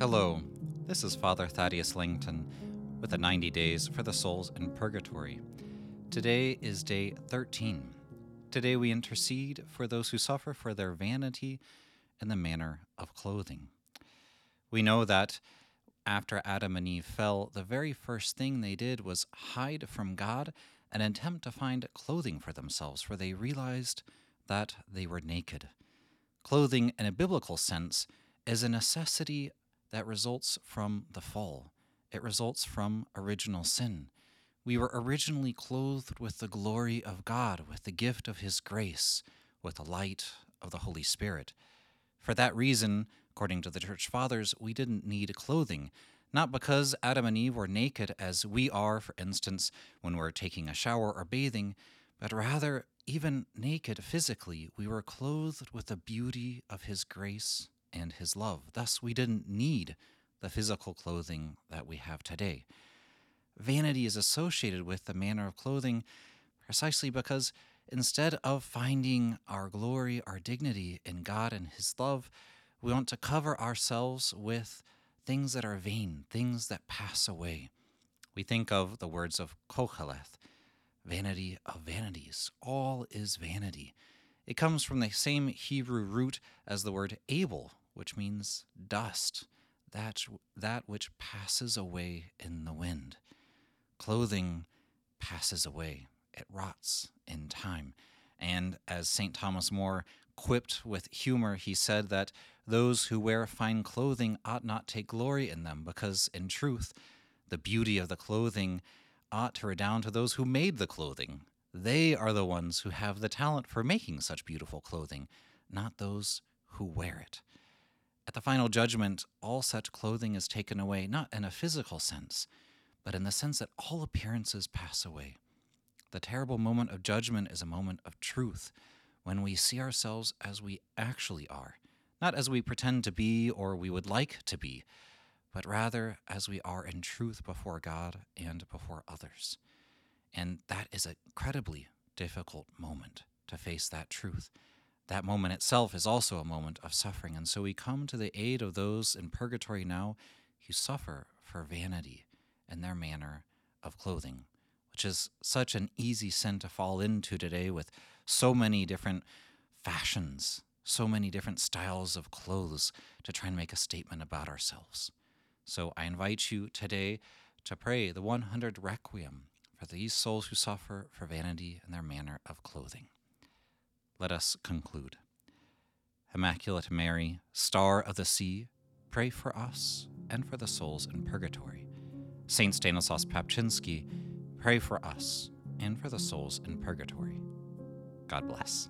Hello, this is Father Thaddeus Langton with the 90 Days for the Souls in Purgatory. Today is day 13. Today we intercede for those who suffer for their vanity in the manner of clothing. We know that after Adam and Eve fell, the very first thing they did was hide from God and attempt to find clothing for themselves, for they realized that they were naked. Clothing, in a biblical sense, is a necessity that results from the fall. It results from original sin. We were originally clothed with the glory of God, with the gift of His grace, with the light of the Holy Spirit. For that reason, according to the Church Fathers, we didn't need clothing. Not because Adam and Eve were naked as we are, for instance, when we're taking a shower or bathing, but rather, even naked physically, we were clothed with the beauty of His grace and His love. Thus, we didn't need the physical clothing that we have today. Vanity is associated with the manner of clothing precisely because instead of finding our glory, our dignity in God and His love, we want to cover ourselves with things that are vain, things that pass away. We think of the words of Koheleth vanity of vanities. All is vanity. It comes from the same Hebrew root as the word Abel, which means dust, that, that which passes away in the wind. Clothing passes away, it rots in time. And as St. Thomas More quipped with humor, he said that those who wear fine clothing ought not take glory in them, because in truth, the beauty of the clothing ought to redound to those who made the clothing. They are the ones who have the talent for making such beautiful clothing, not those who wear it. At the final judgment, all such clothing is taken away, not in a physical sense, but in the sense that all appearances pass away. The terrible moment of judgment is a moment of truth, when we see ourselves as we actually are, not as we pretend to be or we would like to be, but rather as we are in truth before God and before others. And that is an incredibly difficult moment to face that truth. That moment itself is also a moment of suffering. And so we come to the aid of those in purgatory now who suffer for vanity and their manner of clothing, which is such an easy sin to fall into today with so many different fashions, so many different styles of clothes to try and make a statement about ourselves. So I invite you today to pray the 100 Requiem for these souls who suffer for vanity and their manner of clothing. Let us conclude. Immaculate Mary, Star of the Sea, pray for us and for the souls in purgatory. Saint Stanislaus Papczynski, pray for us and for the souls in purgatory. God bless.